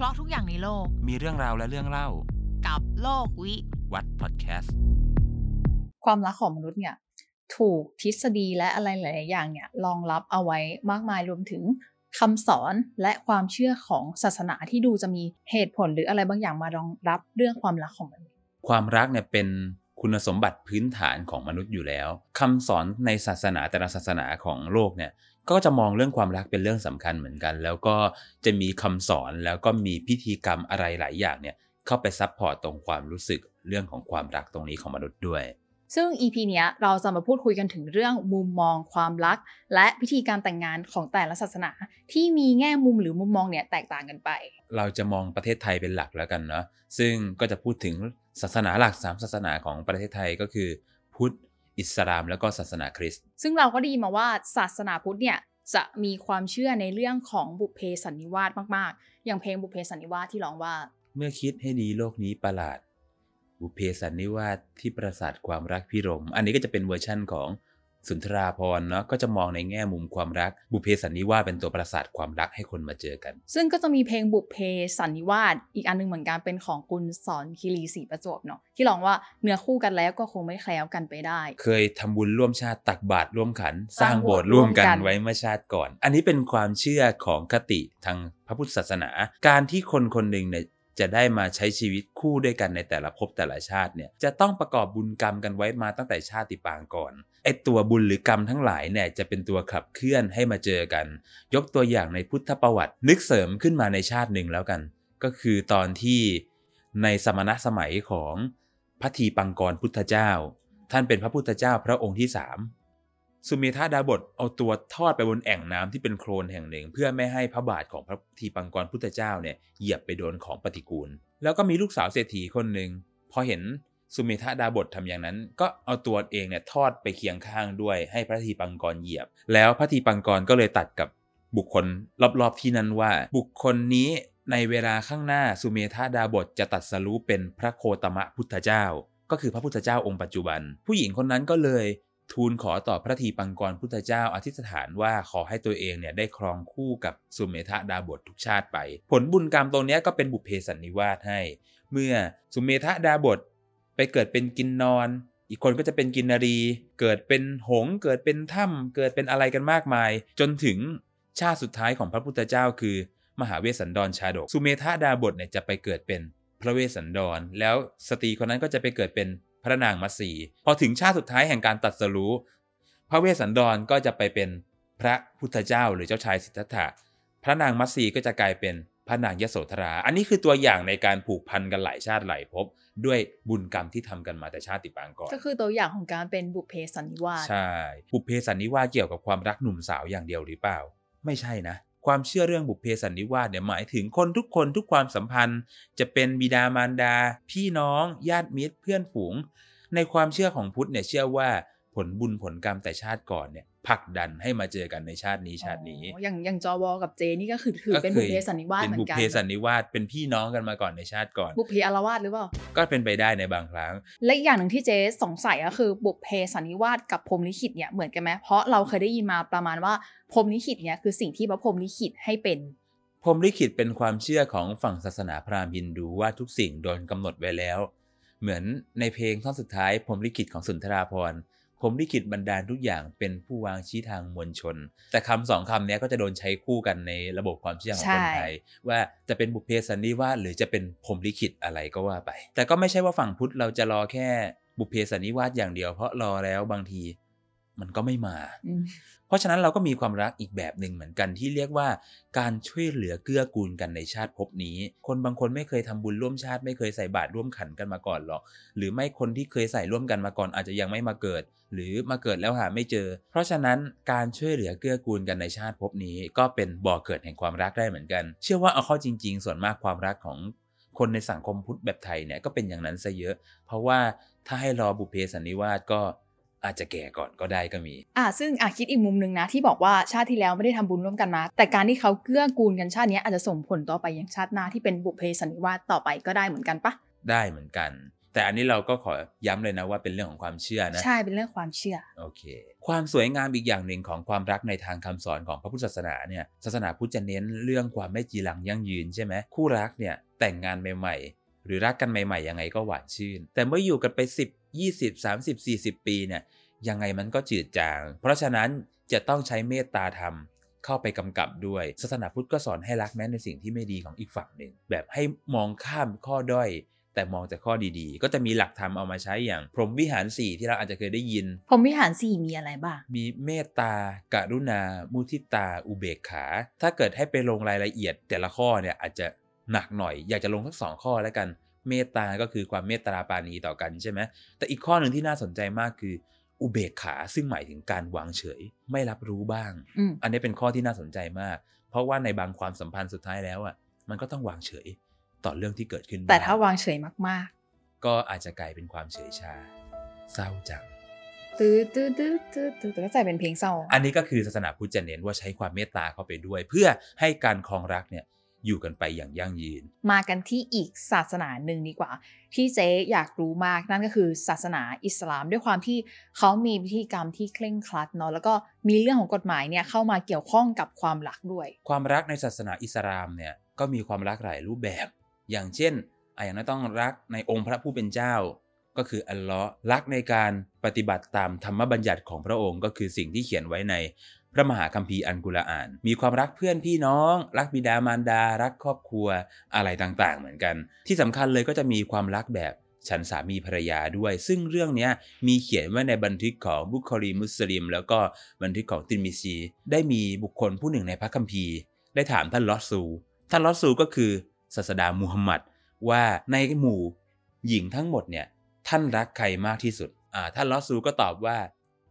เพราะทุกอย่างในโลกมีเรื่องราวและเรื่องเล่า กับโลกวิวัดพอดแคสต์ความรักของมนุษย์เนี่ย ถูกทฤษฎีและอะไรหลาย ๆ อย่างเนี่ยรองรับเอาไว้มากมายรวมถึงคำสอนและความเชื่อของศาสนาที่ดูจะมีเหตุผลหรืออะไรบางอย่างมารองรับเรื่องความรักของมนุษย์ความรักเนี่ยเป็นคุณสมบัติพื้นฐานของมนุษย์อยู่แล้วคำสอนในศาสนาแต่ละศาสนาของโลกเนี่ย ก็จะมองเรื่องความรักเป็นเรื่องสำคัญเหมือนกัน แล้วก็จะมีคำสอนแล้วก็มีพิธีกรรมอะไรหลายอย่างเนี่ยเข้าไปซับพอร์ตตรงความรู้สึกเรื่องของความรักตรงนี้ของมนุษย์ด้วย ซึ่ง EP เนี้ยเราจะมาพูดคุยกันถึงเรื่องมุมมองความรัก และพิธีการแต่งงานของแต่ละศาสนา ที่มีแง่มุมหรือมุมมองเนี่ยแตกต่างกันไป เราจะมองประเทศไทยเป็นหลักแล้วกันเนาะซึ่งก็จะพูดถึงศาสนาหลักสามศาสนาของประเทศไทยก็คือ พุทธ อิสลามแล้วก็ศาสนาคริสต์ซึ่งเราก็ได้ยินมาว่าศาสนาพุทธเนี่ยจะมีความเชื่อในเรื่องของบุพเพสันนิวาสมากๆ อย่างเพลงบุพเพสันนิวาสที่ร้องว่า เมื่อคิดให้ดีโลกนี้ประหลาด บุพเพสันนิวาสที่ประสาทความรักพิรม อันนี้ก็จะเป็นเวอร์ชั่นของ สุนทราพรณ์เนาะก็จะมองในแง่มุมความรัก บุพเพสันนิวาสเป็นตัวประสาทความรักให้คนมาเจอกัน ซึ่งก็จะมีเพลงบุพเพสันนิวาสอีกอันหนึงเหมือนกันเป็นของกุลสอนคีรีศรีประจวบเนาะที่ร้องว่าเนื้อคู่กันแล้วก็คงไม่แคล้วกันไปได้ เคยทำบุญร่วมชาติตักบาตรร่วมขันสสร้าร้างงโบสถ์โบสถ์ร่วมกันร่วมกันไว้เมื่อชาติก่อน อันนี้เป็นความเชื่อของคติทางพระพุทธศาสนา การที่คนคนหนึ่งเนี่ย จะได้มาใช้ชีวิตคู่ด้วยกันในแต่ละภพแต่ละชาติเนี่ยจะต้องประกอบบุญกรรมกันไว้มาตั้งแต่ชาติปางก่อนไอตัวบุญหรือกรรมทั้งหลายเนี่ยจะเป็นตัวขับเคลื่อนให้มาเจอกัน ยกตัวอย่างในพุทธประวัติ นึกเสริมขึ้นมาในชาติหนึ่งแล้วกัน ก็คือตอนที่ในสมณสมัยของพระทีปังกรพุทธเจ้า ท่านเป็นพระพุทธเจ้าพระองค์ที่สาม สุเมธาดาบทเอาตัวทอดไปบนแอ่งน้ำที่เป็นโคลนแห่งหนึ่ง เพื่อไม่ให้พระบาทของพระทีปังกรพุทธเจ้าเนี่ยเหยียบไปโดนของปฏิกูล แล้วก็มีลูกสาวเศรษฐีคนหนึ่งพอเห็นสุเมธาดาบททำอย่างนั้น ก็เอาตัวเองเนี่ยทอดไปเคียงข้างด้วยให้พระทีปังกรเหยียบ แล้วพระทีปังกรก็เลยตัดกับบุคคลรอบๆที่นั้นว่า บุคคลนี้ในเวลาข้างหน้าสุเมธาดาบทจะตัดสรู้เป็นพระโคตมะพุทธเจ้า ก็คือพระพุทธเจ้าองค์ปัจจุบัน ผู้หญิงคนนั้นก็เลย ทูลขอต่อพระทีปังกรพุทธเจ้าอธิษฐานว่าขอให้ตัวเองเนี่ยได้ครองคู่กับสุเมธาดาบททุกชาติไป ผลบุญกรรมตรงนี้ก็เป็นบุพเพสันนิวาสให้ เมื่อสุเมธาดาบทไปเกิดเป็นกินนอน อีกคนก็จะเป็นกินนารี เกิดเป็นหง เกิดเป็นถ้ำเกิดเป็นอะไรกันมากมาย จนถึงชาติสุดท้ายของพระพุทธเจ้าคือ มหาเวสสันดรชาดก สุเมธาดาบทเนี่ยจะไปเกิดเป็นพระเวสสันดร แล้วสตรีคนนั้นก็จะไปเกิดเป็น ระนางมัตสีพอถึงชาติสุดท้ายแห่งการตรัดสรู้ พระเวสสันดรก็จะไปเป็นพระพุทธเจ้าหรือเจ้าชายสิทธัตถะ พระนางมัตสีก็จะกลายเป็นพระนางยโสธรา อันนี้คือตัวอย่างในการผูกพันกันหลายชาติหลายภพด้วยบุญกรรมที่ทำกันมาแต่ชาติปางก่อน ก็คือตัวอย่างของการเป็นบุพเพสันนิวาส ใช่ บุพเพสันนิวาสเกี่ยวกับความรักหนุ่มสาวอย่างเดียวหรือเปล่า ไม่ใช่นะ ความเชื่อเรื่องบุพเพสันนิวาสเนี่ยหมายถึงคนทุกคนทุกความสัมพันธ์ จะเป็นบิดามารดา พี่น้อง ญาติมิตร เพื่อนฝูง ในความเชื่อของพุทธเนี่ยเชื่อว่าผลบุญผลกรรมแต่ชาติก่อนเนี่ย ผลักดันให้มาเจอกันในชาตินี้ชาตินี้อ๋ออย่างอย่างจอวอกับเจนี่ก็คือถือเป็นบุพเพสันนิวาสเป็นบุพเพสันเหมือนกันนิวาสเป็นพี่น้องกันมาก่อนในชาติก่อน บุพเพอารวาสหรือเปล่าก็เป็นไปได้ในบางครั้ง และอีกอย่างหนึ่งที่เจ๊สงสัยก็คือบุพเพสันนิวาสกับพรหมลิขิตเนี่ยเหมือนกันไหมเพราะเราเคยได้ยินมาประมาณว่าพรหมลิขิตเนี่ยคือสิ่งที่พระพรหมลิขิตให้เป็นพรหมลิขิตเป็นความเชื่อของฝั่งศาสนาพราหมณ์ฮินดูว่าทุกสิ่งโดนกำหนดไว้แล้ว เหมือนในเพลงท่อนสุดท้ายพรหมลิขิตของสุนทราภรณ์ ผมลิขิตบันดาลทุกอย่างเป็นผู้วางชี้ทางมวลชน แต่คำสองคำนี้ก็จะโดนใช้คู่กันในระบบความเชื่อของคนไทย ว่าจะเป็นบุพเพสันนิวาสหรือจะเป็นพรมลิขิตอะไรก็ว่าไป แต่ก็ไม่ใช่ว่าฝั่งพุทธเราจะรอแค่บุพเพสันนิวาสอย่างเดียวเพราะรอแล้วบางที มันก็ไม่มาอืมเพราะฉะนั้นเราก็มีความรักอีกแบบหนึ่งเหมือนกันที่เรียกว่าการช่วยเหลือเกื้อกูลกันในชาติภพนี้ คนบางคนไม่เคยทำบุญร่วมชาติ ไม่เคยใส่บาตรร่วมขันกันมาก่อนหรอก หรือไม่คนที่เคยใส่ร่วมกันมาก่อนอาจจะยังไม่มาเกิด หรือมาเกิดแล้วหาไม่เจอ เพราะฉะนั้นการช่วยเหลือเกื้อกูลกันในชาติภพนี้ ก็เป็นบ่อเกิดแห่งความรักได้เหมือนกัน เชื่อว่าเอาเข้าจริง ๆ ส่วนมากความรักของคนในสังคมพุทธแบบไทยเนี่ยก็เป็นอย่างนั้นซะเยอะ เพราะว่าถ้าให้รอบุพเพสันนิวาสก็ อาจจะแก่ก่อนก็ได้ก็มี อะซึ่งอะคิดอีกมุมหนึ่งนะ ที่บอกว่าชาติที่แล้วไม่ได้ทำบุญร่วมกันมา แต่การที่เขาเกื้อกูลกันชาติเนี้ยอาจจะส่งผลต่อไปยังชาติหน้าที่เป็นบุพเพสันนิวาสต่อไปก็ได้เหมือนกันปะได้เหมือนกัน แต่อันนี้เราก็ขอย้ำเลยนะว่าเป็นเรื่องของความเชื่อนะ ใช่เป็นเรื่องความเชื่อ โอเค ความสวยงามอีกอย่างหนึ่งของความรักในทางคำสอนของพระพุทธศาสนาเนี่ย ศาสนาพุทธจะเน้นเรื่องความไม่จีรังยั่งยืนใช่ไหมคู่รักเนี่ยแต่งงานใหม่ๆ หรือรักกันใหม่ๆยังไงก็หวานชื่น แต่เมื่ออยู่กันไป 10 20 30 40 ปีเนี่ยยังไงมันก็จืดจาง เพราะฉะนั้นจะต้องใช้เมตตาธรรมเข้าไปกำกับด้วย ศาสนาพุทธก็สอนให้รักแม้ในสิ่งที่ไม่ดีของอีกฝั่งหนึ่ง แบบให้มองข้ามข้อด้อย แต่มองแต่ข้อดีๆ ก็จะมีหลักธรรมเอามาใช้อย่าง พรหมวิหารสี่ที่เราอาจจะเคยได้ยินผมวิหารสี่มีอะไรบ้าง มีเมตตากรุณา มุทิตา อุเบกขา ถ้าเกิดให้ไปลงรายละเอียดแต่ละข้อเนี่ยอาจจะ หนักหน่อย อยากจะลงทั้งสองข้อแล้วกัน เมตตาก็คือความเมตตาปราณีต่อกันใช่ไหมแต่อีกข้อหนึ่งที่น่าสนใจมากคืออุเบกขาซึ่งหมายถึงการวางเฉย ไม่รับรู้บ้างอืมอันนี้เป็นข้อที่น่าสนใจมาก เพราะว่าในบางความสัมพันธ์สุดท้ายแล้วอะมันก็ต้องวางเฉยต่อเรื่องที่เกิดขึ้นบ้งแต่ถ้าวางเฉยมากก็อาจจะกลายเป็นความเฉยชา เศร้าจังๆตื้อตื้อตื้อตื้อตื้อก็จะเป็นเพลงเศร้า อันนี้ก็คือศาสนาพุทธจะเน้นว่าใช้ความเมตตาเข้าไปด้วย เพื่อให้การครองรักเนี่ย อยู่กันไปอย่างยั่งยืน มากันที่อีกศาสนาหนึ่งดีกว่า ที่เจ๊อยากรู้มากนั่นก็คือศาสนาอิสลาม ด้วยความที่เขามีพิธีกรรมที่เคร่งครัดเนาะแล้วก็มีเรื่องของกฎหมายเนี่ยเข้ามาเกี่ยวข้องกับความรักด้วย ความรักในศาสนาอิสลามเนี่ยก็มีความรักหลายรูปแบบ อย่างเช่นอะอย่างนั้นต้องรักในองค์พระผู้เป็นเจ้า ก็คืออัลเลอฮ์รักในการปฏิบัติตามธรรมบัญญัติของพระองค์ ก็คือสิ่งที่เขียนไว้ใน พระมหาคัมภีร์อันกุรอาน มีความรักเพื่อนพี่น้อง รักบิดามารดา รักครอบครัว อะไรต่างๆ เหมือนกัน ที่สำคัญเลยก็จะมีความรักแบบฉันสามีภรรยาด้วย ซึ่งเรื่องนี้มีเขียนไว้ในบันทึกของบุคลีมุสลิม แล้วก็บันทึกของตินมิซี ได้มีบุคคลผู้หนึ่งในพระคัมภีร์ ได้ถามท่านลอสซู ท่านลอสซูก็คือศาสดามูฮัมหมัดว่าในหมู่หญิงทั้งหมดเนี่ยท่านรักใครมากที่สุดอ่าท่านลอสซูก็ตอบว่า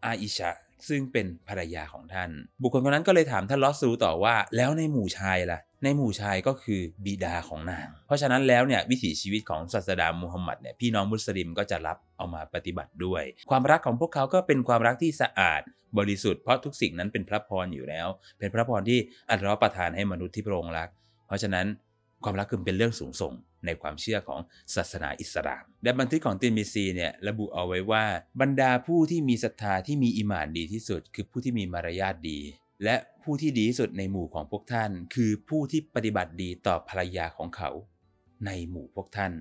อาอิชะ ซึ่งเป็นภรรยาของท่าน บุคคลคนนั้นก็เลยถามท่านลอสซูต่อว่า แล้วในหมู่ชายล่ะ ในหมู่ชายก็คือบิดาของนาง เพราะฉะนั้นแล้วเนี่ยวิถีชีวิตของศาสดามูฮัมหมัดเนี่ยพี่น้องมุสลิมก็จะรับเอามาปฏิบัติด้วย ความรักของพวกเขาก็เป็นความรักที่สะอาดบริสุทธิ์เพราะทุกสิ่งนั้นเป็นพระพรอยู่แล้ว เป็นพระพรที่อัลลอฮ์ประทานให้มนุษย์ที่พระองค์รัก เพราะฉะนั้น ความรักคือเป็นเรื่องสูงส่งในความเชื่อของศาสนาอิสลาม และบันทึกของตินมิซีเนี่ยระบุเอาไว้ว่า บรรดาผู้ที่มีศรัทธาที่มีอิมานดีที่สุด คือผู้ที่มีมารยาทดี และผู้ที่ดีที่สุดในหมู่ของพวกท่าน คือผู้ที่ปฏิบัติดีต่อภรรยาของเขา ในหมู่พวกท่าน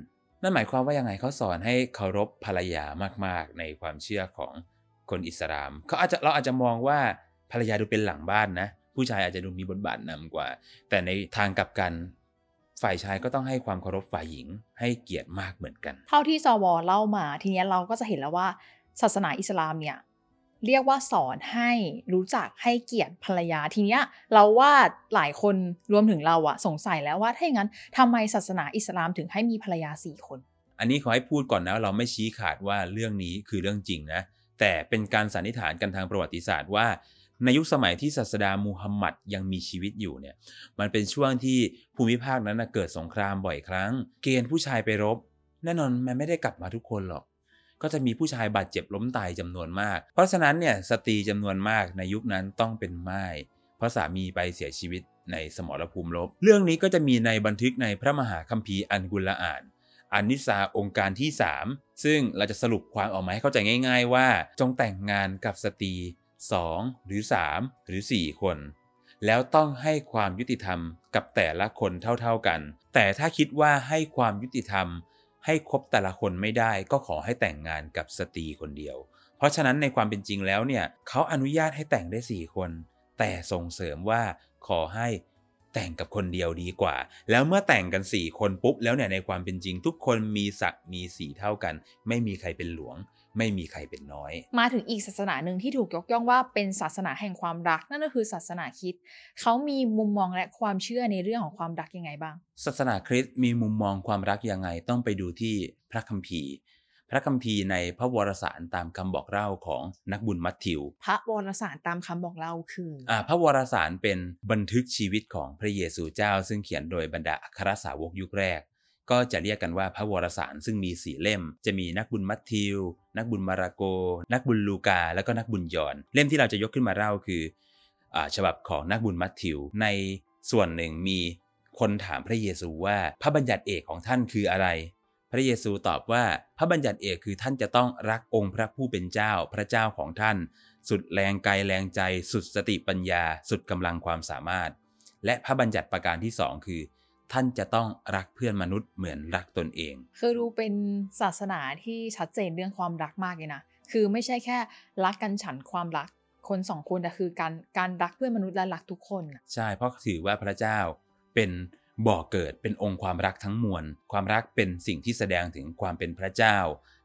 นั่นหมายความว่ายังไงเขาสอนให้เคารพภรรยามากๆ ในความเชื่อของคนอิสลามเขาอาจจะเราอาจจะมองว่าภรรยาดูเป็นหลังบ้านนะผู้ชายอาจจะดูมีบทบาทนำกว่า แต่ในทางกลับกัน ฝ่ายชายก็ต้องให้ความเคารพฝ่ายหญิงให้เกียรติมากเหมือนกัน เท่าที่จวเล่ามาทีเนี้ยเราก็จะเห็นแล้วว่าศาสนาอิสลามเนี่ยเรียกว่าสอนให้รู้จักให้เกียรติภรรยาทีเนี้ยเราว่าหลายคนรวมถึงเราอะสงสัยแล้วว่าถ้าอย่างนั้นทำไมศาสนาอิสลามถึงให้มีภรรยาสี่คน อันนี้ขอให้พูดก่อนนะเราไม่ชี้ขาดว่าเรื่องนี้คือเรื่องจริงนะแต่เป็นการสันนิษฐานกันทางประวัติศาสตร์ว่า ในยุคสมัยที่ศาสดามูฮัมหมัดยังมีชีวิตอยู่เนี่ยมันเป็นช่วงที่ภูมิภาคนั้นนะเกิดสงครามบ่อยครั้ง เกณฑ์ผู้ชายไปรบ แน่นอนมันไม่ได้กลับมาทุกคนหรอก ก็จะมีผู้ชายบาดเจ็บล้มตายจำนวนมาก เพราะฉะนั้นเนี่ยสตรีจำนวนมากในยุคนั้นต้องเป็นม่ายเพราะสามีไปเสียชีวิตในสมรภูมิรบ เรื่องนี้ก็จะมีในบันทึกในพระมหาคัมภีร์อันกุรอานอันนิสาองค์การที่ 3 ซึ่งเราจะสรุปความออกมาให้เข้าใจง่าย ๆ ว่า จงแต่งงานกับสตรี 2 หรือ 3 หรือ 4 คน แล้วต้องให้ความยุติธรรมกับแต่ละคนเท่าๆกัน แต่ถ้าคิดว่าให้ความยุติธรรม ให้ครบแต่ละคนไม่ได้ก็ขอให้แต่งงานกับสตรีคนเดียว เพราะฉะนั้นในความเป็นจริงแล้วเนี่ยเขาอนุญาตให้แต่งได้ 4 คน แต่ส่งเสริมว่าขอให้แต่งกับคนเดียวดีกว่า แล้วเมื่อแต่งกัน 4 คนปุ๊บ แล้วเนี่ยในความเป็นจริง ทุกคนมีศักดิ์มีสีเท่ากัน ไม่มีใครเป็นหลวง ไม่มีใครเป็นน้อย มาถึงอีกศาสนาหนึ่งที่ถูกยกย่องว่าเป็นศาสนาแห่งความรัก นั่นก็คือศาสนาคริดเขามีมุมมองและความเชื่อในเรื่องของความรักยังไงบ้าง ศาสนาคริสต์มีมุมมองความรักยังไงต้องไปดูที่พระคัมภีร์ พระคัมภีร์ในพระวรสารตามคำบอกเล่าของนักบุญมัทธิว พระวรสารตามคำบอกเล่าคืออ่าพระวรสารเป็นบันทึกชีวิตของพระเยซูเจ้า ซึ่งเขียนโดยบรรดาอัครสาวกยุคแรก ก็จะเรียกกันว่าพระวรสารซึ่งมีสี่เล่ม จะมีนักบุญมัทธิว นักบุญมาระโก นักบุญลูกา แล้วก็นักบุญยอน เล่มที่เราจะยกขึ้นมาเล่าคืออฉบับของนักบุญมัทธิว ในส่วนหนึ่งมีคนถามพระเยซูว่าพระบัญญัติเอกของท่านคืออะไร พระเยซูตอบว่าพระบัญญัติเอกคือท่านจะต้องรักองค์พระผู้เป็นเจ้าพระเจ้าของท่าน สุดแรงกายแรงใจ สุดสติปัญญา สุดกำลังความสามารถ และพระบัญญัติประการที่สองคือ ท่านจะต้องรักเพื่อนมนุษย์เหมือนรักตนเอง คือดูเป็นศาสนาที่ชัดเจนเรื่องความรักมากเลยนะ คือไม่ใช่แค่รักกันฉันความรักคนสองคนแต่คือการการรักเพื่อนมนุษย์และรักทุกคนน่ะใช่ เพราะถือว่าพระเจ้าเป็นบ่อเกิดเป็นองค์ความรักทั้งมวล ความรักเป็นสิ่งที่แสดงถึงความเป็นพระเจ้า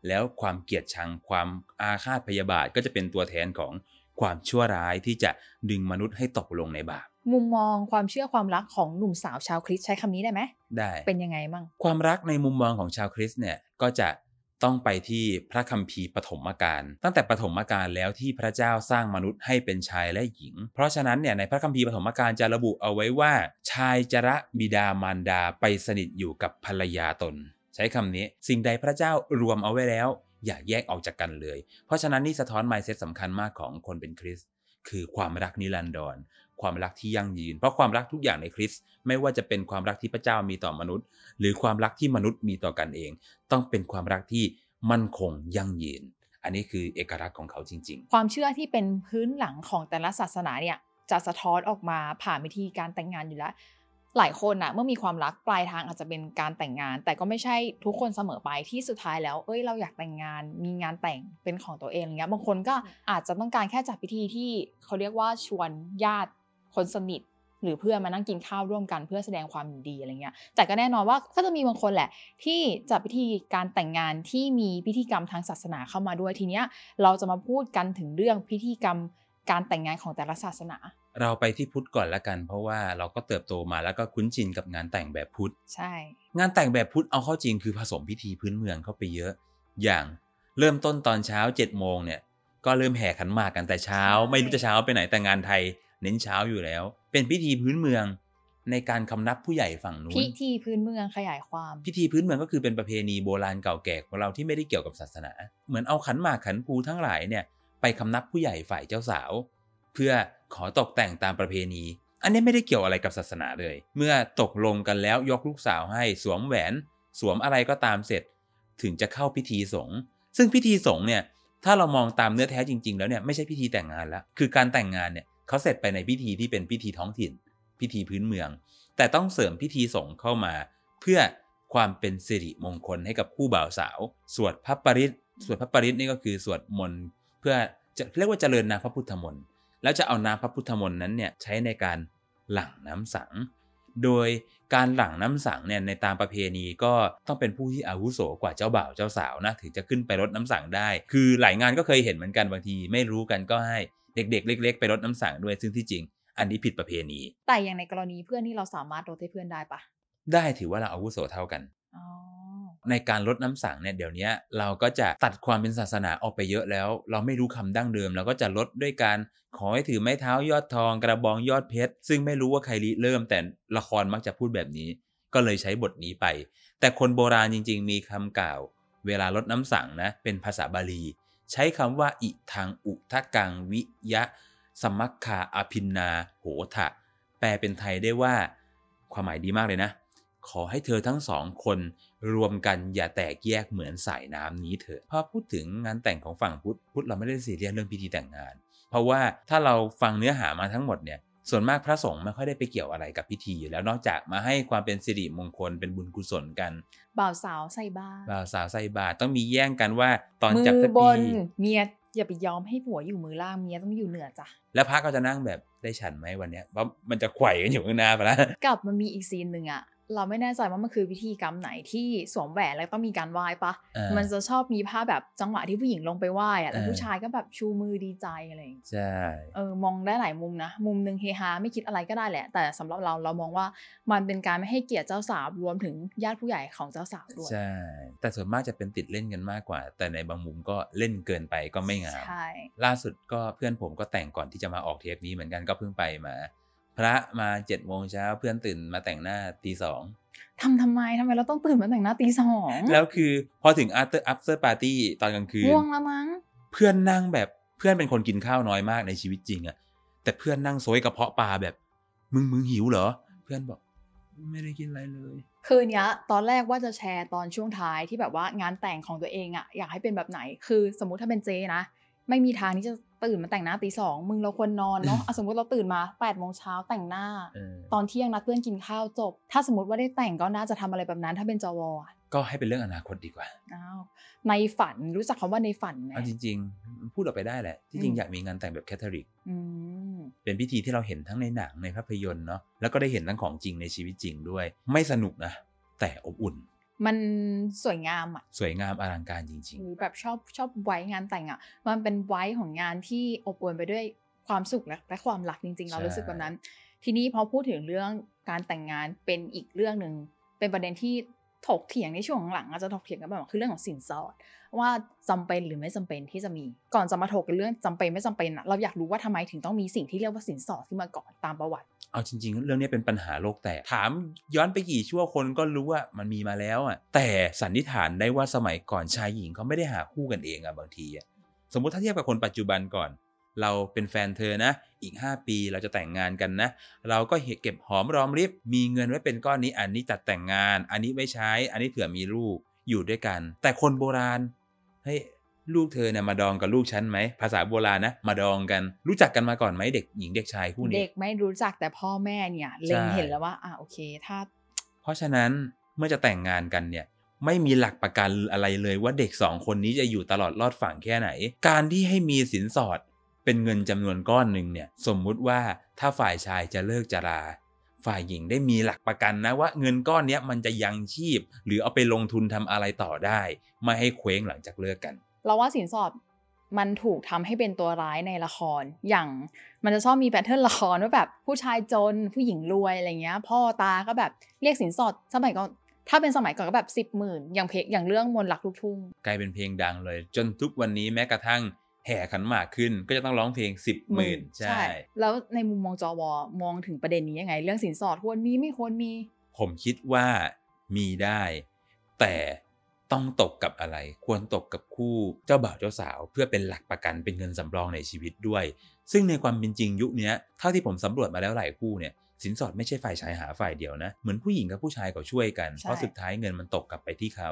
แล้วความเกลียดชังความอาฆาตพยาบาทก็จะเป็นตัวแทนของ ความชั่วร้ายที่จะดึงมนุษย์ให้ตกลงในบาปมุมมองความเชื่อความรักของหนุ่มสาวชาวคริสต์ใช้คำนี้ได้ไหมได้ เป็นยังไงมั่งความรักในมุมมองของชาวคริสต์เนี่ยก็จะต้องไปที่พระคัมภีร์ปฐมกาลตั้งแต่ปฐมกาลแล้วที่พระเจ้าสร้างมนุษย์ให้เป็นชายและหญิง เพราะฉะนั้นเนี่ยในพระคัมภีร์ปฐมกาลจะระบุเอาไว้ว่า ชายจะระบิดามารดาไปสนิทอยู่กับภรรยาตน ใช้คำนี้ สิ่งใดพระเจ้ารวมเอาไว้แล้ว อย่าแยกออกจากกันเลย เพราะฉะนั้นนี่สะท้อนไมเซ็ตสำคัญมากของคนเป็นคริสคือความรักนิรันดรความรักที่ยั่งยืน เพราะความรักทุกอย่างในคริสไม่ว่าจะเป็นความรักที่พระเจ้ามีต่อมนุษย์ หรือความรักที่มนุษย์มีต่อกันเอง ต้องเป็นความรักที่มั่นคงยั่งยืน อันนี้คือเอกลักษณ์ของเขาจริง ๆ ความเชื่อที่เป็นพื้นหลังของแต่ละศาสนาเนี่ยจะสะท้อนออกมาผ่านวิธีการแต่งงานอยู่แล้ว หลายคนอะเมื่อมีความรักปลายทางอาจจะเป็นการแต่งงาน แต่ก็ไม่ใช่ทุกคนเสมอไปที่สุดท้ายแล้ว เอ้ยเราอยากแต่งงาน มีงานแต่งเป็นของตัวเองอะไรเงี้ยบางคนก็อาจจะต้องการแค่จัดพิธีที่เขาเรียกว่าชวนญาติคนสนิท หรือเพื่อนมานั่งกินข้าวร่วมกันเพื่อแสดงความยินดีอะไรเงี้ยแต่ก็แน่นอนว่าก็จะมีบางคนแหละ ที่จัดพิธีการแต่งงานที่มีพิธีกรรมทางศาสนาเข้ามาด้วยทีเนี้ยเราจะมาพูดกันถึงเรื่องพิธีกรรมการแต่งงานของแต่ละศาสนาๆ เราไปที่พุทธก่อนละกัน เพราะว่าเราก็เติบโตมาแล้วก็คุ้นชินกับงานแต่งแบบพุทธใช่ งานแต่งแบบพุทธเอาเข้าจริงคือผสมพิธีพื้นเมืองเข้าไปเยอะ อย่างเริ่มต้นตอนเช้า7จ็ดโมงเนี่ย ก็เริ่มแห่ขันหมากกันแต่เช้า ไม่รู้จะเช้าไปไหนแต่งานไทย เน้นเช้าอยู่แล้ว เป็นพิธีพื้นเมืองในการคำนับผู้ใหญ่ฝั่งนู้นพิธีพื้นเมืองขยายความ พิธีพื้นเมืองก็คือเป็นประเพณีโบราณเก่าแก่ของเราที่ไม่ได้เกี่ยวกับศาสนา เหมือนเอาขันหมากขันภูทั้งหลายเนี่ยไปคำนับผู้ใหญ่ฝ่ายเจ้าสาว เพื่อ ขอตกแต่งตามประเพณี อันนี้ไม่ได้เกี่ยวอะไรกับศาสนาเลย เมื่อตกลงกันแล้วยกลูกสาวให้สวมแหวน สวมอะไรก็ตามเสร็จ ถึงจะเข้าพิธีสงฆ์ซึ่งพิธีสงฆ์เนี่ยถ้าเรามองตามเนื้อแท้จริง ๆ แล้วเนี่ยไม่ใช่พิธีแต่งงานแล้ว คือการแต่งงานเนี่ยเขาเสร็จไปในพิธีที่เป็นพิธีท้องถิ่น พิธีพื้นเมือง แต่ต้องเสริมพิธีสงฆ์เข้ามา เพื่อความเป็นสิริมงคลให้กับคู่บ่าวสาว สวดพระปริตสวดพระปริตนี่ก็คือสวดมนต์เพื่อจะเรียกว่าเจริญนาพระพุทธมนต์ แล้วจะเอาน้ำพระพุทธมนต์นั้นเนี่ยใช้ในการหลั่งน้ำสัง โดยการหลั่งน้ำสังเนี่ยในตามประเพณีก็ต้องเป็นผู้ที่อาวุโสกว่าเจ้าบ่าวเจ้าสาวนะถึงจะขึ้นไปรดน้ำสังได้ คือหลายงานก็เคยเห็นเหมือนกันบางทีไม่รู้กันก็ให้เด็กๆ เล็ก ๆ ไปรดน้ำสังด้วยซึ่งที่จริง อันนี้ผิดประเพณี แต่อย่างในกรณีเพื่อนที่เราสามารถลดให้เพื่อนได้ปะได้ถือว่าเราอาวุโสเท่ากัน อ๋อ ในการลดน้ำสังเนี่ยเดี๋ยวนี้เราก็จะตัดความเป็นศาสนาออกไปเยอะแล้ว เราไม่รู้คำดั้งเดิม เราก็จะลดด้วยการขอให้ถือไม้เท้ายอดทอง กระบองยอดเพชร ซึ่งไม่รู้ว่าใครริเริ่ม แต่ละครมักจะพูดแบบนี้ ก็เลยใช้บทนี้ไป แต่คนโบราณจริง ๆ มีคำกล่าว เวลาลดน้ำสังนะเป็นภาษาบาลี ใช้คำว่าอิทางอุทะกังวิยะ สมัคคาอภินนา โหทะแปลเป็นไทยได้ว่า ความหมายดีมากเลยนะ ขอให้เธอทั้งสองคน รวมกันอย่าแตกแยกเหมือนสายน้ำนี้เถอะพอพูดถึงงานแต่งของฝั่งพุทธพุทธเราไม่ได้ซีเรียสเรื่องพิธีแต่งงาน เพราะว่าถ้าเราฟังเนื้อหามาทั้งหมดเนี่ยส่วนมากพระสงฆ์ไม่ค่อยได้ไปเกี่ยวอะไรกับพิธีอยู่แล้วนอกจากมาให้ความเป็นสิริมงคลเป็นบุญกุศลกันบ่าวสาวใส่บ้านบ่าวสาวใส่บาตรต้องมีแย่งกันว่าตอนมืจับอทบปีนเมียอย่าไปยอมให้ผัวอยู่มือล่างเมียต้องอยู่เหนือจ้ะแล้วพระก็จะนั่งแบบได้ฉันไหมวันเนี้ยเพราะมันจะไขว่กันอยู่ข้างหน้าไปแล้วกลับมันมีอีกซีนหนึ่งอะ เราไม่แน่ใจว่ามันคือพิธีกรรมไหนที่สวมแหวนแล้วต้องมีการไหว้ปะอ่ามัมันจะชอบมีภาพแบบจังหวะที่ผู้หญิงลงไปไหว้อะแต่อ่าผู้ชายก็แบบชูมือดีใจอะไรอย่างเงี้ยใช่เออมองได้หลายมุมนะ มุมหนึ่งเฮฮาไม่คิดอะไรก็ได้แหละ แต่สำหรับเราเรามองว่ามันเป็นการไม่ให้เกียรติเจ้าสาวรวมถึงญาติผู้ใหญ่ของเจ้าสาวด้วยใช่แต่ส่วนมากจะเป็นติดเล่นกันมากกว่า แต่ในบางมุมก็เล่นเกินไปก็ไม่งามใช่ล่าสุดก็เพื่อนผมก็แต่งก่อนที่จะมาออกเทปนี้เหมือนกันก็เพิ่งไปมาพ ระมาเจ็ดโมงเช้าเพื่อนตื่นมาแต่งหน้าตีสองทำทำไมทำไมเราต้องตื่นมาแต่งหน้าตีสองแล้วคือพอถึง after after party ตอนกลางคืนง่วงแล้วมั้ง เพื่อนนั่งแบบเพื่อนเป็นคนกินข้าวน้อยมากในชีวิตจริงอะแต่เพื่อนนั่งโซยกระเพาะปลาแบบ มึงมึงหิวเหรอ เพื่อนบอก ไม่ได้คิดอะไรเลย คืนเนี้ยตอนแรกว่าจะแชร์ตอนช่วงท้ายที่แบบว่างานแต่งของตัวเองอะอยากให้เป็นแบบไหน คือสมมุติถ้าเป็นเจนะ ไม่มีทางที่จะ ตื่นมาแต่งหน้าตีสองมึงเราควรนอนเนาะอะสมมติเราตื่นมา8ปดโมงเช้าแต่งหน้าเออตอนเที่ยงนัดเพื่อนกินข้าวจบ ถ้าสมมติว่าได้แต่งก็น่าจะทำอะไรแบบนั้น ถ้าเป็นจวอะก็ให้เป็นเรื่องอนาคตดีกว่าอ้าวในฝันรู้จักคำว่าในฝันไหมเอาจริง ๆ พูดออกไปได้แหละ ที่จริอืงมอยากมีงานแต่งแบบแคทอลิกอืมเป็นพิธีที่เราเห็นทั้งในหนังในภาพยนตร์เนาะแล้วก็ได้เห็นทั้งของจริงในชีวิตจริงด้วย ไม่สนุกนะแต่อบอุ่น มันสวยงามอะสวยงามอลังการจริงหรือแบบชอบชอบไว้งานแต่งอะมันเป็นไว้ของงานที่อบอวลไปด้วยความสุขและและความรักจริง ๆ เราใช่รู้สึกแบบนั้น ทีนี้พอพูดถึงเรื่องการแต่งงานเป็นอีกเรื่องหนึ่งเป็นประเด็นที่ ถกเถียงในช่วงหลังอาจจะถกเถียงกันแบบคือเรื่องของสินสอด ว่าจำเป็นหรือไม่จำเป็นที่จะมี ก่อนจะมาถกกันเรื่องจำเป็นไม่จำเป็นอะเราอยากรู้ว่าทำไมถึงต้องมีสิ่งที่เรียกว่าสินสอดขึ้นมาก่อนตามประวัติ เอาจริง ๆ เรื่องนี้เป็นปัญหาโลกแตกถามย้อนไปกี่ชั่วคนก็รู้ว่ามันมีมาแล้วอะแต่สันนิษฐานได้ว่าสมัยก่อนชายหญิงเขาไม่ได้หาคู่กันเองอะบางทีอะสมมุติถ้าเทียบกับคนปัจจุบันก่อน เราเป็นแฟนเธอนะ อีก 5 ปีเราจะแต่งงานกันนะ เราก็เก็บหอมรอมริบ มีเงินไว้เป็นก้อนนี้ อันนี้จัดแต่งงาน อันนี้ไม่ใช้ อันนี้เผื่อมีลูกอยู่ด้วยกัน แต่คนโบราณเฮ้ยลูกเธอเนี่ยมาดองกับลูกฉันไหม ภาษาโบราณนะ มาดองกัน รู้จักกันมาก่อนไหมเด็กหญิงเด็กชายคู่นี้ เด็กไม่รู้จักแต่พ่อแม่เนี่ยเล็งใช่เห็นแล้วว่าอะโอเคถ้า เพราะฉะนั้นเมื่อจะแต่งงานกันเนี่ยไม่มีหลักประกันอะไรเลยว่าเด็กสองคนนี้จะอยู่ตลอดรอดฝั่งแค่ไหน การที่ให้มีสินสอด เป็นเงินจำนวนก้อนหนึ่งเนี่ยสมมุติว่าถ้าฝ่ายชายจะเลิกจะลา ฝ่ายหญิงได้มีหลักประกันนะว่าเงินก้อนเนี้ยมันจะยังชีพ หรือเอาไปลงทุนทำอะไรต่อได้ ไม่ให้เคว้งหลังจากเลิกกัน เราว่าสินสอดมันถูกทำให้เป็นตัวร้ายในละคร อย่างมันจะชอบมีแพทเทิร์นละครว่าแบบผู้ชายจนผู้หญิงรวยอะไรเงี้ย พ่อตาก็แบบเรียกสินสอดสมัยก่อนถ้าเป็นสมัยก่อนก็แบบสิบหมื่นอย่างเพลงอย่างเรื่องมนต์รักลูกทุ่งกลายเป็นเพลงดังเลย จนทุกวันนี้แม้กระทั่ง แห่ขันหมากขึ้นก็จะต้องร้องเพลงสิบหมื่นใช่ แล้วในมุมมองจอวอมองถึงประเด็นนี้ยังไง เรื่องสินสอดควรมีไม่ควรมี ผมคิดว่ามีได้ แต่ต้องตกกับอะไร ควรตกกับคู่เจ้าบ่าวเจ้าสาวเพื่อเป็นหลักประกันเป็นเงินสำรองในชีวิตด้วย ซึ่งในความเป็นจริงยุคเนี้ยเท่าที่ผมสำรวจมาแล้วหลายคู่เนี่ยสินสอดไม่ใช่ฝ่ายชายหาฝ่ายเดียวนะ เหมือนผู้หญิงกับผู้ชายก็ช่วยกันใช่เพราะสุดท้ายเงินมันตกกลับไปที่เขา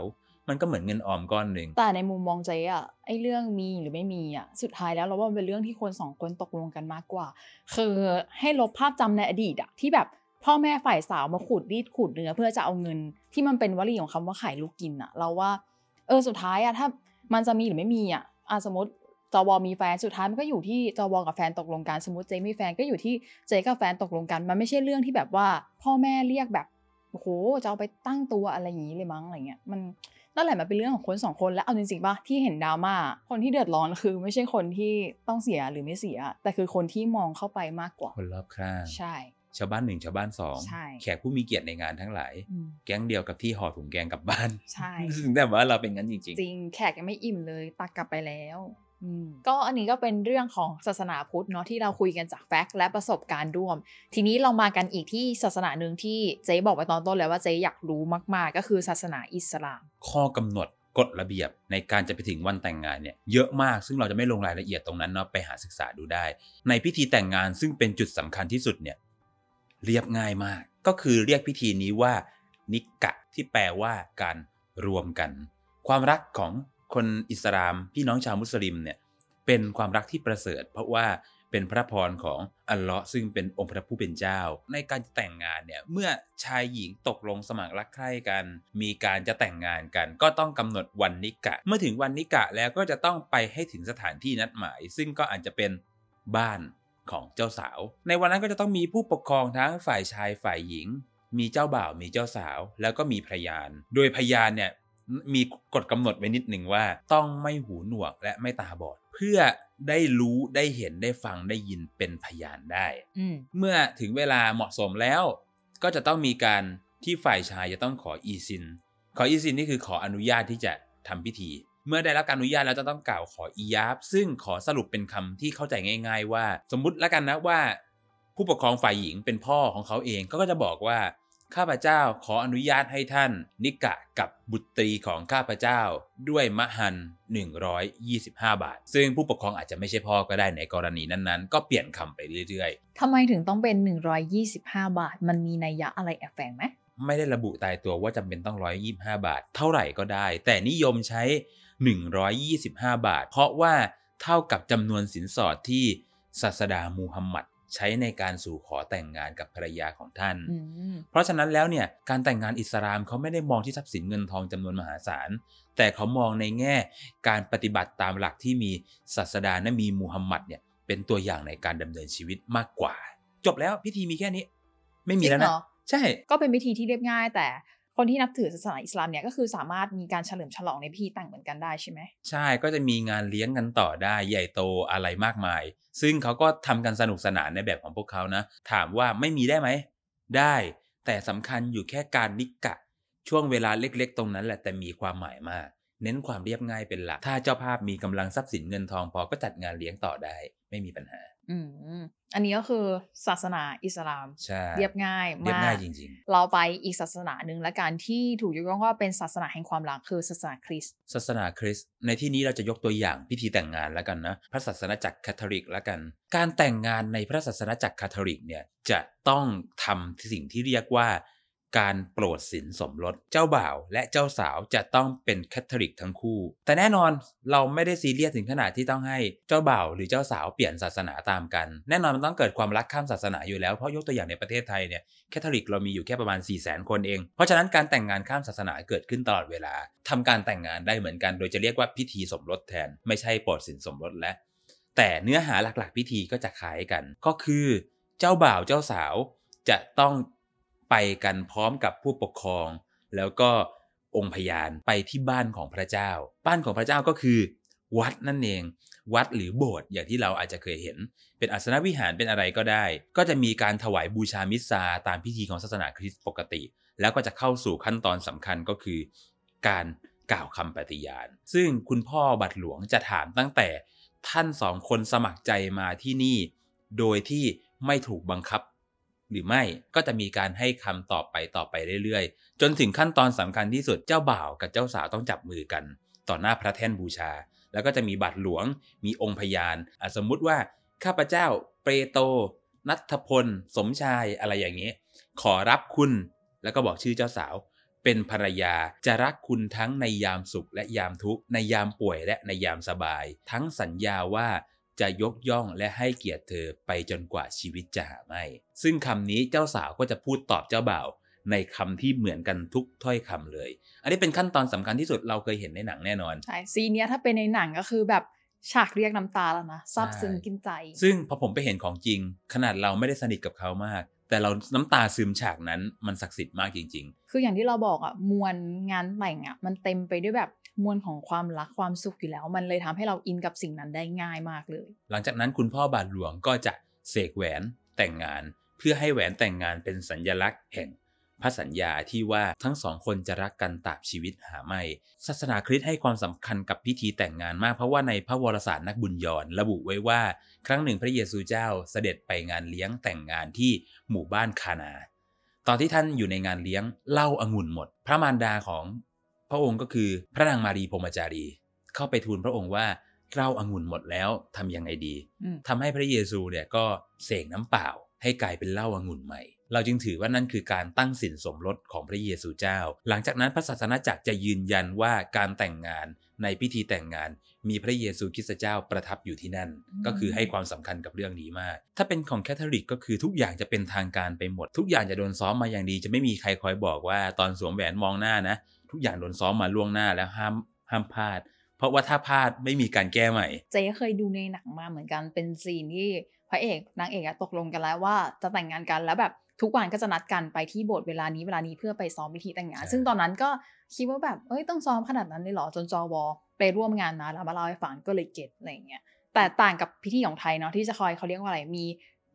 มันก็เหมือนเงินออมก้อนหนึ่งแต่ในมุมมองเจ๊อะไอเรื่องมีหรือไม่มีอะสุดท้ายแล้วเราว่ามันเป็นเรื่องที่คนสองคนตกลงกันมากกว่า คือให้ลบภาพจำในอดีตอะที่แบบพ่อแม่ฝ่ายสาวมาขูดรีดขูดเนื้อเพื่อจะเอาเงิน ที่มันเป็นวลีของคำว่าขายลูกกินอะเราว่าเออสุดท้ายอะถ้ามันจะมีหรือไม่มีอะอะสมมติจวมีแฟนสุดท้ายมันก็อยู่ที่จวกับแฟนตกลงกันสมมติเจมีแฟนก็อยู่ที่เจกับแฟนตกลงกัน มันไม่ใช่เรื่องที่แบบว่า พ่อแม่เรียกแบบโอ้โหจะเอาไปตั้งตัวอะไรอย่างนี้เลยมั้งอะไรเงี้ยมัน นั่นแหละมันเป็นเรื่องของคนสองคนและเอาจริงๆป่ะที่เห็นดราม่าคนที่เดือดร้อนคือไม่ใช่คนที่ต้องเสียหรือไม่เสีย แต่คือคนที่มองเข้าไปมากกว่า คนรอบข้างใช่ ชาวบ้านหนึ่งชาวบ้านสองใช่แขกผู้มีเกียรติในงานทั้งหลายอืมแก๊งเดียวกับที่ห่อถุงแกงกลับบ้านใช่ซึ่งแต่ว่าเราเป็นงั้นจริงจริงแขกยังไม่อิ่มเลยตักกลับไปแล้วอืม ก็อันนี้ก็เป็นเรื่องของศาสนาพุทธเนาะที่เราคุยกันจากแฟกต์และประสบการณ์ร่วม ทีนี้เรามากันอีกที่ศาสนาหนึ่งที่เจ๊บอกไปตอนต้นแล้วว่าเจ๊อยากรู้มาก ๆ ก็คือศาสนาอิสลาม ข้อกำหนดกฎระเบียบในการจะไปถึงวันแต่งงานเนี่ยเยอะมากซึ่งเราจะไม่ลงรายละเอียดตรงนั้นเนาะไปหาศึกษาดูได้ ในพิธีแต่งงานซึ่งเป็นจุดสำคัญที่สุดเนี่ยเรียบง่ายมาก ก็คือเรียกพิธีนี้ว่านิกกะที่แปลว่าการรวมกัน ความรักของ คนอิสลามพี่น้องชาวมุสลิมเนี่ยเป็นความรักที่ประเสริฐ เพราะว่าเป็นพระพรของอัลเลาะห์ซึ่งเป็นองค์พระผู้เป็นเจ้า ในการจะแต่งงานเนี่ยเมื่อชายหญิงตกลงสมัครรักใคร่กัน มีการจะแต่งงานกัน ก็ต้องกำหนดวันนิกะ เมื่อถึงวันนิกะแล้วก็จะต้องไปให้ถึงสถานที่นัดหมาย ซึ่งก็อาจจะเป็นบ้านของเจ้าสาว ในวันนั้นก็จะต้องมีผู้ปกครองทั้งฝ่ายชายฝ่ายหญิง มีเจ้าบ่าวมีเจ้าสาว แล้วก็มีพยาน โดยพยานเนี่ย มีกฎกำหนดไว้นิดหนึ่งว่า ต้องไม่หูหนวกและไม่ตาบอด เพื่อได้รู้ได้เห็นได้ฟังได้ยินเป็นพยานได้อืมเมื่อถึงเวลาเหมาะสมแล้ว ก็จะต้องมีการที่ฝ่ายชายจะต้องขออีซิน ขออีซินนี่คือขออนุญาตที่จะทำพิธี เมื่อได้รับการอนุญาตแล้วจะต้องกล่าวขออียาบซึ่งขอสรุปเป็นคำที่เข้าใจง่าย ๆ ว่า สมมุติแล้วกันนะว่า ผู้ปกครองฝ่ายหญิงเป็นพ่อของเขาเองก็จะบอกว่า ข้าพเจ้าขออนุญาตให้ท่าน นิกะกับบุตรีของข้าพเจ้า ด้วยมะฮัน 125 บาท ซึ่งผู้ปกครองอาจจะไม่ใช่พ่อก็ได้ในกรณีนั้นๆ ก็เปลี่ยนคำไปเรื่อยทำไมถึงต้องเป็น 125 บาท มันมีนัยยะอะไรแอบแฝงไหมไม่ได้ระบุตายตัวว่าจำเป็นต้อง 125 บาท เท่าไหร่ก็ได้ แต่นิยมใช้ 125 บาท เพราะว่าเท่ากับจำนวนสินสอดที่ศาสดามูฮัมหมัด ใช้ในการสู่ขอแต่งงานกับภรรยาของท่านอืมเพราะฉะนั้นแล้วเนี่ยการแต่งงานอิสลามเขาไม่ได้มองที่ทรัพย์สินเงินทองจำนวนมหาศาล แต่เขามองในแง่การปฏิบัติตามหลักที่มีศาสดานบีมูฮัมหมัดเนี่ยเป็นตัวอย่างในการดำเนินชีวิตมากกว่า จบแล้วพิธีมีแค่นี้ ไม่มีแล้วจรินะงเหรอใช่ ก็เป็นพิธีที่เรียบง่ายแต่ คนที่นับถือศาสนาอิสลามเนี่ยก็คือสามารถมีการเฉลิมฉลองในพิธีแต่งเหมือนกันได้ใช่ไหมใช่ก็จะมีงานเลี้ยงกันต่อได้ใหญ่โตอะไรมากมาย ซึ่งเขาก็ทำกันสนุกสนานในแบบของพวกเขานะ ถามว่าไม่มีได้ไหมได้ แต่สำคัญอยู่แค่การนิกะ ช่วงเวลาเล็กๆ ตรงนั้นแหละแต่มีความหมายมาก เน้นความเรียบง่ายเป็นหลัก ถ้าเจ้าภาพมีกำลังทรัพย์สินเงินทองพอก็จัดงานเลี้ยงต่อได้ ไม่มีปัญหา อืมอันนี้ก็คือศาสนาอิสลามใช่เรียบง่ายเรียบมากง่ายจริงเราไปอีกศาสนาหนึ่งและการที่ถูกยกย่องว่าเป็นศาสนาแห่งความรักคือศาสนาคริสต์ๆศาสนาคริสต์ในที่นี้เราจะยกตัวอย่างพิธีแต่งงานแล้วกันนะพระศาสนาจักรคาทอลิกแล้วกัน การแต่งงานในพระศาสนาจักรคาทอลิกเนี่ยจะต้องทำสิ่งที่เรียกว่า การโปรดศีลสมรสเจ้าบ่าวและเจ้าสาวจะต้องเป็นแคทอลิกทั้งคู่ แต่แน่นอนเราไม่ได้ซีเรียสถึงขนาดที่ต้องให้เจ้าบ่าวหรือเจ้าสาวเปลี่ยนศาสนาตามกัน แน่นอนมันต้องเกิดความรักข้ามศาสนาอยู่แล้ว เพราะยกตัวอย่างในประเทศไทยเนี่ยแคทอลิกเรามีอยู่แค่ประมาณ4 0 0 0 0 0คนเอง เพราะฉะนั้นการแต่งงานข้ามศาสนาเกิดขึ้นตลอดเวลาทำการแต่งงานได้เหมือนกัน โดยจะเรียกว่าพิธีสมรสแทน ไม่ใช่โปรดสินสมรสและแต่เนื้อหาหลักๆ พิธีก็จะคล้ายกัน ก็คือ เจ้าบ่าวเจ้าสาวจะต้อง ไปกันพร้อมกับผู้ปกครอง แล้วก็องค์พยานไปที่บ้านของพระเจ้า บ้านของพระเจ้าก็คือ วัดนั่นเอง วัดหรือโบสถ์อย่างที่เราอาจจะเคยเห็น เป็นอาสนวิหารเป็นอะไรก็ได้ ก็จะมีการถวายบูชามิสซาตามพิธีของศาสนาคริสต์ปกติ แล้วก็จะเข้าสู่ขั้นตอนสำคัญก็คือ การกล่าวคำปฏิญาณ ซึ่งคุณพ่อบัตรหลวงจะถามตั้งแต่ท่านสองคนสมัครใจมาที่นี่ โดยที่ไม่ถูกบังคับ หรือไม่ก็จะมีการให้คำตอบไปต่อไปเรื่อยๆ จนถึงขั้นตอนสำคัญที่สุดเจ้าบ่าวกับเจ้าสาวต้องจับมือกัน ต่อหน้าพระแท่นบูชา แล้วก็จะมีบัตรหลวง มีองค์พยานสมมุติว่าข้าพเจ้าเปโตรนัทพล สมชายอะไรอย่างนี้ ขอรับคุณแล้วก็บอกชื่อเจ้าสาว เป็นภรรยาจะรักคุณทั้งในยามสุขและยามทุกข์ในยามป่วยและในยามสบาย ทั้งสัญญาว่า จะยกย่องและให้เกียรติเธอไปจนกว่าชีวิตจะหาไม่ ซึ่งคำนี้เจ้าสาวก็จะพูดตอบเจ้าบ่าวในคำที่เหมือนกันทุกถ้อยคำเลย อันนี้เป็นขั้นตอนสำคัญที่สุดเราเคยเห็นในหนังแน่นอน ใช่ ซีนเนี้ยถ้าเป็นในหนังก็คือแบบฉากเรียกน้ำตาแล้วนะซาบซึ้งกินใจ ซึ่งพอผมไปเห็นของจริง ขนาดเราไม่ได้สนิทกับเขามาก แต่เราน้ำตาซึมฉากนั้นมันศักดิ์สิทธิ์มากจริงคืออย่างที่เราบอกอะมวลงานแต่งอะมันเต็มไปด้วยแบบ มวลของความรักความสุขอยู่แล้ว มันเลยทำให้เราอินกับสิ่งนั้นได้ง่ายมากเลย หลังจากนั้นคุณพ่อบาทหลวงก็จะเสกแหวนแต่งงาน เพื่อให้แหวนแต่งงานเป็นสัญญลักษณ์แห่งพระสัญญาที่ว่าทั้งสองคนจะรักกันตราบชีวิตหาไม่ ศาสนาคริสต์ให้ความสำคัญกับพิธีแต่งงานมากเพราะว่าในพระวรสารนักบุญยอนระบุไว้ว่า ครั้งหนึ่งพระเยซูเจ้าเสด็จไปงานเลี้ยงแต่งงานที่หมู่บ้านคานา ตอนที่ท่านอยู่ในงานเลี้ยงเล้าองุ่นหมด พระมารดาของ พระองค์ก็คือพระนางมารีพรหมจารี เข้าไปทูลพระองค์ว่าเหล้าองุ่นหมดแล้วทำยังไงดีอืมทำให้พระเยซูเนี่ยก็เสกน้ำเปล่า ให้กลายเป็นเหล้าองุ่นใหม่ เราจึงถือว่านั่นคือการตั้งสินสมรสของพระเยซูเจ้า หลังจากนั้นพระศาสนาจักรจะยืนยันว่าการแต่งงานในพิธีแต่งงาน มีพระเยซูคริสต์เจ้าประทับอยู่ที่นั่นอืมก็คือให้ความสำคัญกับเรื่องนี้มาก ถ้าเป็นของแคทอลิกก็คือทุกอย่างจะเป็นทางการไปหมด ทุกอย่างจะโดนซ้อมมาอย่างดี จะไม่มีใครคอยบอกว่าตอนสวมแหวนมองหน้านะ ทุกอย่างโดนซ้อมมาล่วงหน้าแล้วห้ามห้ามพลาด เพราะว่าถ้าพลาดไม่มีการแก้ใหม่ เจ๊เคยดูในหนังมาเหมือนกันเป็นซีนที่พระเอกนางเอกอะตกลงกันแล้วว่าจะแต่งงานกันแล้วแบบทุกวันก็จะนัดกันไปที่โบสถ์เวลานี้เวลานี้เพื่อไปซ้อมพิธีแต่งงานใช่ซึ่งตอนนั้นก็คิดว่าแบบเอ้ยต้องซ้อมขนาดนั้นเลยเหรอจนจอวอไปร่วมงานนะแล้วมาเล่าให้ฟังก็เลยเก็ตอะไรอย่างเงี้ยแต่ต่างกับพิธีของไทยเนาะที่จะคอยเขาเรียกว่าอะไรมี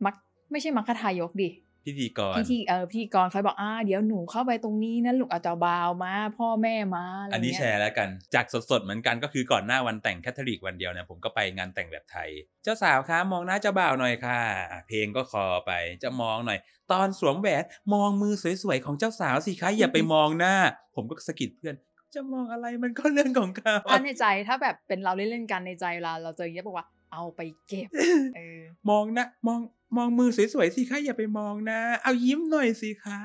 มักไม่ใช่มัคคทายกดิ พิธีกรพิธีเออพิธีกรคอยบอกอ่าเดี๋ยวหนูเข้าไปตรงนี้นะลูกเอาเจ้าบ่าวมา พ่อแม่มาอะไรอันนี้เงี้ยแชร์แล้วกันจากสดๆเหมือนกันก็คือก่อนหน้าวันแต่งแคทอลิกวันเดียวเนี่ยผมก็ไปงานแต่งแบบไทย เจ้าสาวคะมองหน้าเจ้าบ่าวหน่อยค่ะอะ เพลงก็คอไปจะมองหน่อย ตอนสวมแหวนมองมือสวยๆของเจ้าสาวสิคะอย่าไปมองหน้า ผมก็สะกิดเพื่อนจะมองอะไรมันก็เรื่องของเขาอันในใจถ้าแบบเป็นเราเล่นๆกันในใจเวลาเราเจออย่างเงี้ยบอกว่าเอาไปเก็บเออมองหนะมอง มองมือสวยๆสิคะอย่าไปมองนะ เอายิ้มหน่อยสิคะ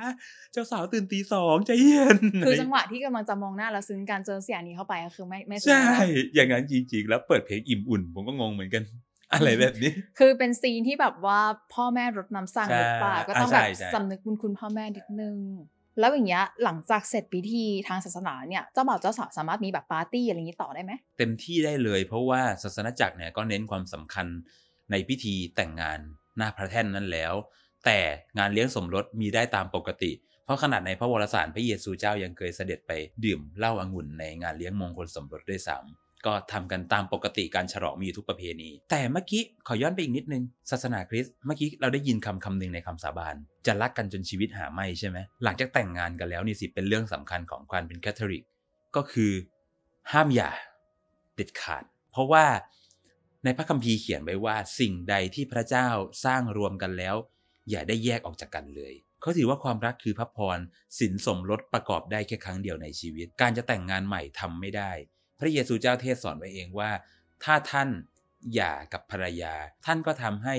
เจ้าสาวตื่นตีสองใจเย็นคือจังหวะที่กำลังจะมองหน้าแล้วซึ้งการเจอเสียงนี้เข้าไปก็คือไม่ไม่ซึ้งใช่แล้วอย่างนั้นจริงๆ แล้วเปิดเพลงอิ่มอุ่น ผมก็งงเหมือนกัน อะไรแบบนี้ คือเป็นซีนที่แบบว่าพ่อแม่รดน้ำสั่งใช่หรือเปล่าก็ต้องอ่าแบบใช่ใช่สำนึกบุญคุณพ่อแม่นิดนึงแล้วอย่างเงี้ยหลังจากเสร็จพิธีทางศาสนาเนี่ยเจ้าบ่าวเจ้าสาวสามารถมีแบบปาร์ตี้อะไรอย่างนี้ต่อได้ไหมเต็มที่ได้เลย เพราะว่าศาสนจักรเนี่ยก็เน้นความสำคัญในพิธีแต่งงาน หน้าพระแท่นนั้นแล้ว แต่งานเลี้ยงสมรสมีได้ตามปกติ เพราะขนาดในพระวรสารพระเยซูเจ้ายังเคยเสด็จไปดื่มเหล้าองุ่นในงานเลี้ยงมงคลสมรสด้วยซ้ำก็ทำกันตามปกติการฉลองมีอยู่ทุกประเพณี แต่เมื่อกี้ขอย้อนไปอีกนิดนึง ศาสนาคริสต์เมื่อกี้เราได้ยินคำคำหนึ่งในคำสาบานจะรักกันจนชีวิตหาไม่ใช่ไหมหลังจากแต่งงานกันแล้วนี่สิเป็นเรื่องสำคัญของความเป็นแคทอลิกก็คือ ห้ามหย่าเด็ดขาด เพราะว่า ในพระคัมภีร์เขียนไว้ว่าสิ่งใดที่พระเจ้าสร้างรวมกันแล้ว อย่าได้แยกออกจากกันเลย เขาถือว่าความรักคือพระพรสินสมรสประกอบได้แค่ครั้งเดียวในชีวิต การจะแต่งงานใหม่ทำไม่ได้ พระเยซูเจ้าเทศสอนไว้เองว่า ถ้าท่านหย่ากับภรรยา ท่านก็ทำให้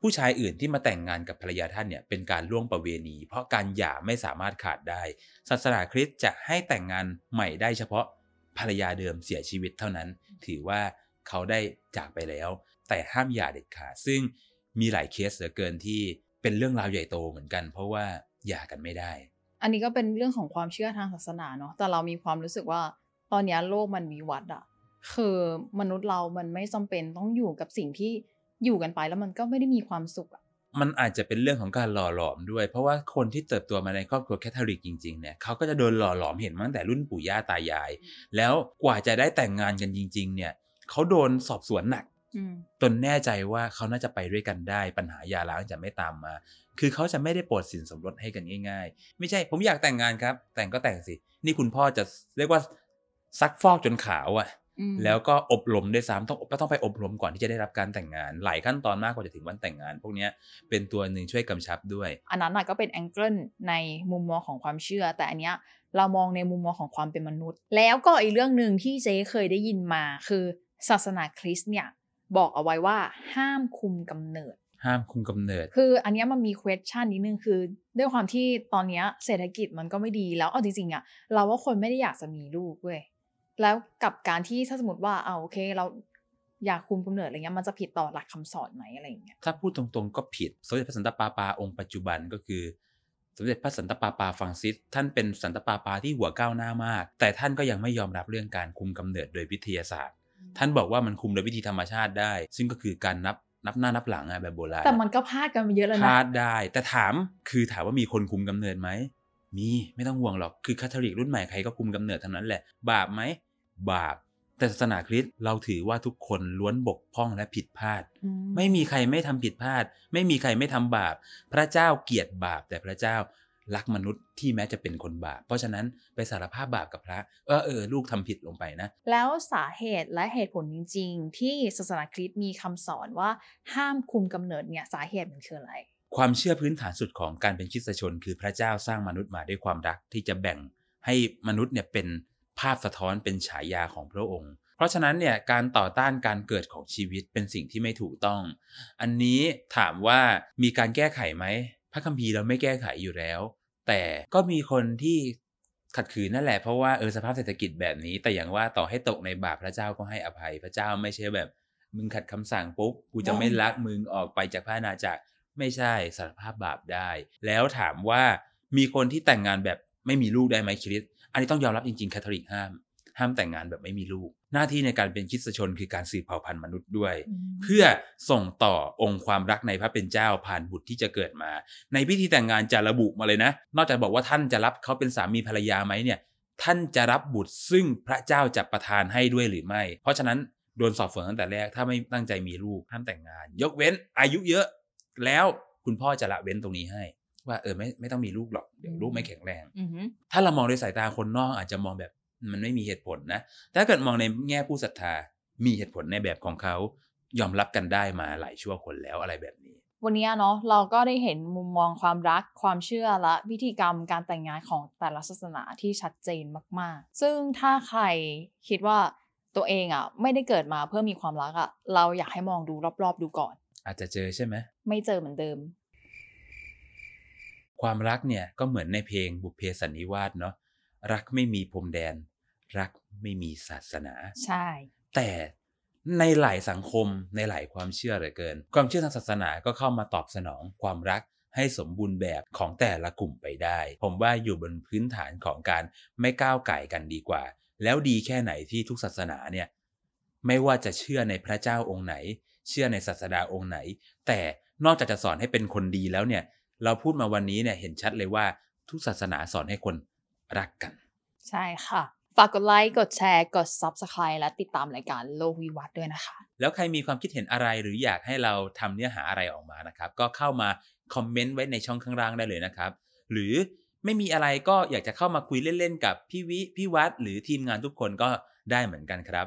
ผู้ชายอื่นที่มาแต่งงานกับภรรยาท่านเนี่ยเป็นการล่วงประเวณี เพราะการหย่าไม่สามารถขาดได้ ศาสนาคริสต์จะให้แต่งงานใหม่ได้เฉพาะภรรยาเดิมเสียชีวิตเท่านั้น ถือว่า เขาได้จากไปแล้ว แต่ห้ามหย่าเด็ดขาดซึ่งมีหลายเคสเหลือเกินที่เป็นเรื่องราวใหญ่โตเหมือนกัน เพราะว่าหย่ากันไม่ได้ อันนี้ก็เป็นเรื่องของความเชื่อทางศาสนาเนาะแต่เรามีความรู้สึกว่าตอนเนี้ยโลกมันมีวัดอะคือมนุษย์เรามันไม่จำเป็นต้องอยู่กับสิ่งที่อยู่กันไปแล้วมันก็ไม่ได้มีความสุขอะมันอาจจะเป็นเรื่องของการหล่อหลอมด้วย เพราะว่าคนที่เติบโตมาในครอบครัวแคทอลิกจริงๆเนี่ยเขาก็จะโดนหล่อหลอมเห็นมาตั้งแต่รุ่นปู่ย่าตายาย แล้วกว่าจะได้แต่งงานกันจริง ๆ เนี่ย เขาโดนสอบสวนหนักอืมจนแน่ใจว่าเขาน่าจะไปด้วยกันได้ ปัญหายาล้างจะไม่ตามมา คือเขาจะไม่ได้โปรดสินสมรสให้กันง่ายๆ ไม่ใช่ผมอยากแต่งงานครับ แต่งก็แต่งสิ นี่คุณพ่อจะเรียกว่าซักฟอกจนขาวอะ่ะอืมแล้วก็อบรมด้วยซ้ำต้องก็ต้องไปอบรมก่อนที่จะได้รับการแต่งงาน หลายขั้นตอนมากกว่าจะถึงวันแต่งงาน พวกเนี้ยเป็นตัวหนึ่งช่วยกำชับด้วย อันนั้นน่ะก็เป็นแองเกิลในมุมมองของความเชื่อ แต่อันเนี้ยเรามองในมุมมองของความเป็นมนุษย์ แล้วก็อีกเรื่องหนึ่งที่เจ๊เคยได้ยินมาคือ ศาสนาคริสต์เนี่ยบอกเอาไว้ว่าห้ามคุมกำเนิด ห้ามคุมกำเนิด คืออันเนี้ยมันมี question นิดนึงคือ ด้วยความที่ตอนเนี้ยเศรษฐกิจมันก็ไม่ดีแล้วเอาจริงๆอะเราว่าคนไม่ได้อยากจะมีลูกเว้ยแล้วกับการที่ถ้าสมมติว่าเอาโอเคเราอยากคุมกำเนิดอะไรเงี้ยมันจะผิดต่อหลักคำสอนไหมอะไรอย่างเงี้ยถ้าพูดตรงๆก็ผิดสมเด็จพระสันตะปาปาองค์ปัจจุบันก็คือ สมเด็จพระสันตะปาปาฟังซิสท่านเป็นสันตะปาปาที่หัวก้าวหน้ามาก แต่ท่านก็ยังไม่ยอมรับเรื่องการคุมกำเนิดโดยวิทยาศาสตร์ ท่านบอกว่ามันคุมโดยวิธีธรรมชาติได้ ซึ่งก็คือการนับนับหน้านับหลังอะแบบโบราณแต่มันก็พลาดกันมาเยอะแล้วพนะลาดได้ แต่ถามคือถามว่ามีคนคุมกำเนิดไหมมีไม่ต้องห่วงหรอกคือคาทอลิกรุ่นใหม่ใครก็คุมกำเนิดทั้งนั้นแหละ บาปไหมบาป แต่ศาสนาคริสต์เราถือว่าทุกคนล้วนบกพร่องและผิดพลาดอืไม่มีใครไม่ทำผิดพลาด ไม่มีใครไม่ทำบาป พระเจ้าเกลียดบาปแต่พระเจ้า รักมนุษย์ที่แม้จะเป็นคนบาป เพราะฉะนั้นไปสารภาพบาปกับพระเออเออลูกทำผิดลงไปนะ แล้วสาเหตุและเหตุผลจริง ๆ ที่ศาสนาคริสต์มีคำสอนว่าห้ามคุมกำเนิดเนี่ยสาเหตุมันคืออะไร ความเชื่อพื้นฐานสุดของการเป็นคริสตชน คือพระเจ้าสร้างมนุษย์มาด้วยความรักที่จะแบ่งให้มนุษย์เนี่ยเป็นภาพสะท้อนเป็นฉายาของพระองค์ เพราะฉะนั้นเนี่ยการต่อต้านการเกิดของชีวิตเป็นสิ่งที่ไม่ถูกต้อง อันนี้ถามว่ามีการแก้ไขไหม พระคัมภีร์เราไม่แก้ไขอยู่แล้ว แต่ก็มีคนที่ขัดขืนนั่นแหละเพราะว่าเออสภาพเศรษฐกิจแบบนี้ แต่อย่างว่าต่อให้ตกในบาปพระเจ้าก็ให้อภัยพระเจ้าไม่ใช่แบบ มึงขัดคำสั่งปุ๊บกูจะไม่รักมึงออกไปจากพระอาณาจักรไม่ใช่สารภาพบาปได้ แล้วถามว่ามีคนที่แต่งงานแบบไม่มีลูกได้ไหมคริสอันนี้ต้องยอมรับจริงๆคาทอลิกห้าม ห้ามแต่งงานแบบไม่มีลูก หน้าที่ในการเป็นคริสตชนคือการสืบเผ่าพันธุ์มนุษย์ด้วย เพื่อส่งต่อองค์ความรักในพระเป็นเจ้าผ่านบุตรที่จะเกิดมา ในพิธีแต่งงานจะระบุมาเลยนะ นอกจากบอกว่าท่านจะรับเขาเป็นสามีภรรยาไหมเนี่ย ท่านจะรับบุตรซึ่งพระเจ้าจะประทานให้ด้วยหรือไม่ เพราะฉะนั้นโดนสอบสวนตั้งแต่แรกถ้าไม่ตั้งใจมีลูกห้ามแต่งงาน ยกเว้นอายุเยอะ แล้วคุณพ่อจะละเว้นตรงนี้ให้ ว่าเออไม่ไม่ต้องมีลูกหรอกเดี๋ยวลูกไม่แข็งแรงอือหือถ้าเรามองด้วยสายตาคนนอกอาจจะมองแบบ มันไม่มีเหตุผลนะแต่ถ้าเกิดมองในแง่ผู้ศรัทธา มีเหตุผลในแบบของเขายอมรับกันได้มาหลายชั่วคนแล้วอะไรแบบนี้ วันนี้เนาะเราก็ได้เห็นมุมมองความรักความเชื่อและพิธีกรรมการแต่งงานของแต่ละศาสนาที่ชัดเจนมาก ๆ ซึ่งถ้าใครคิดว่าตัวเองอะไม่ได้เกิดมาเพื่อมีความรักอะเราอยากให้มองดูรอบๆดูก่อน อาจจะเจอใช่ไหมไม่เจอเหมือนเดิม ความรักเนี่ยก็เหมือนในเพลงบุพเพสันนิวาสเนาะรักไม่มีพรมแดน รักไม่มีศาสนา ใช่ แต่ในหลายสังคมในหลายความเชื่อเหลือเกิน ความเชื่อทางศาสนาก็เข้ามาตอบสนองความรักให้สมบูรณ์แบบของแต่ละกลุ่มไปได้ ผมว่าอยู่บนพื้นฐานของการไม่ก้าวไก่กันดีกว่า แล้วดีแค่ไหนที่ทุกศาสนาเนี่ยไม่ว่าจะเชื่อในพระเจ้าองค์ไหน เชื่อในศาสดาองค์ไหน แต่นอกจากจะสอนให้เป็นคนดีแล้วเนี่ย เราพูดมาวันนี้เนี่ยเห็นชัดเลยว่าทุกศาสนาสอนให้คนรักกัน ใช่ค่ะ ฝากกดไลค์ กดแชร์ กด Subscribe และติดตามรายการโลกวิวัฒน์ด้วยนะคะ แล้วใครมีความคิดเห็นอะไรหรืออยากให้เราทำเนื้อหาอะไรออกมานะครับ ก็เข้ามาคอมเมนต์ไว้ในช่องข้างล่างได้เลยนะครับ หรือไม่มีอะไรก็อยากจะเข้ามาคุยเล่นๆกับพี่วิ พี่วัดหรือทีมงานทุกคนก็ได้เหมือนกันครับ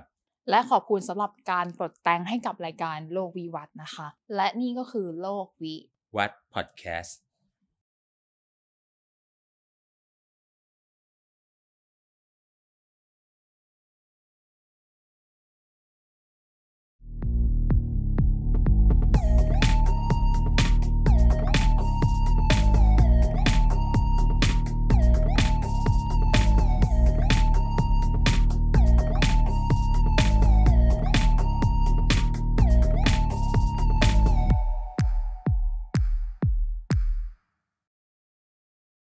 และขอบคุณสำหรับการกดแต่งให้กับรายการโลกวิวัฒน์นะคะ และนี่ก็คือโลกวิวัดพอดแคสต์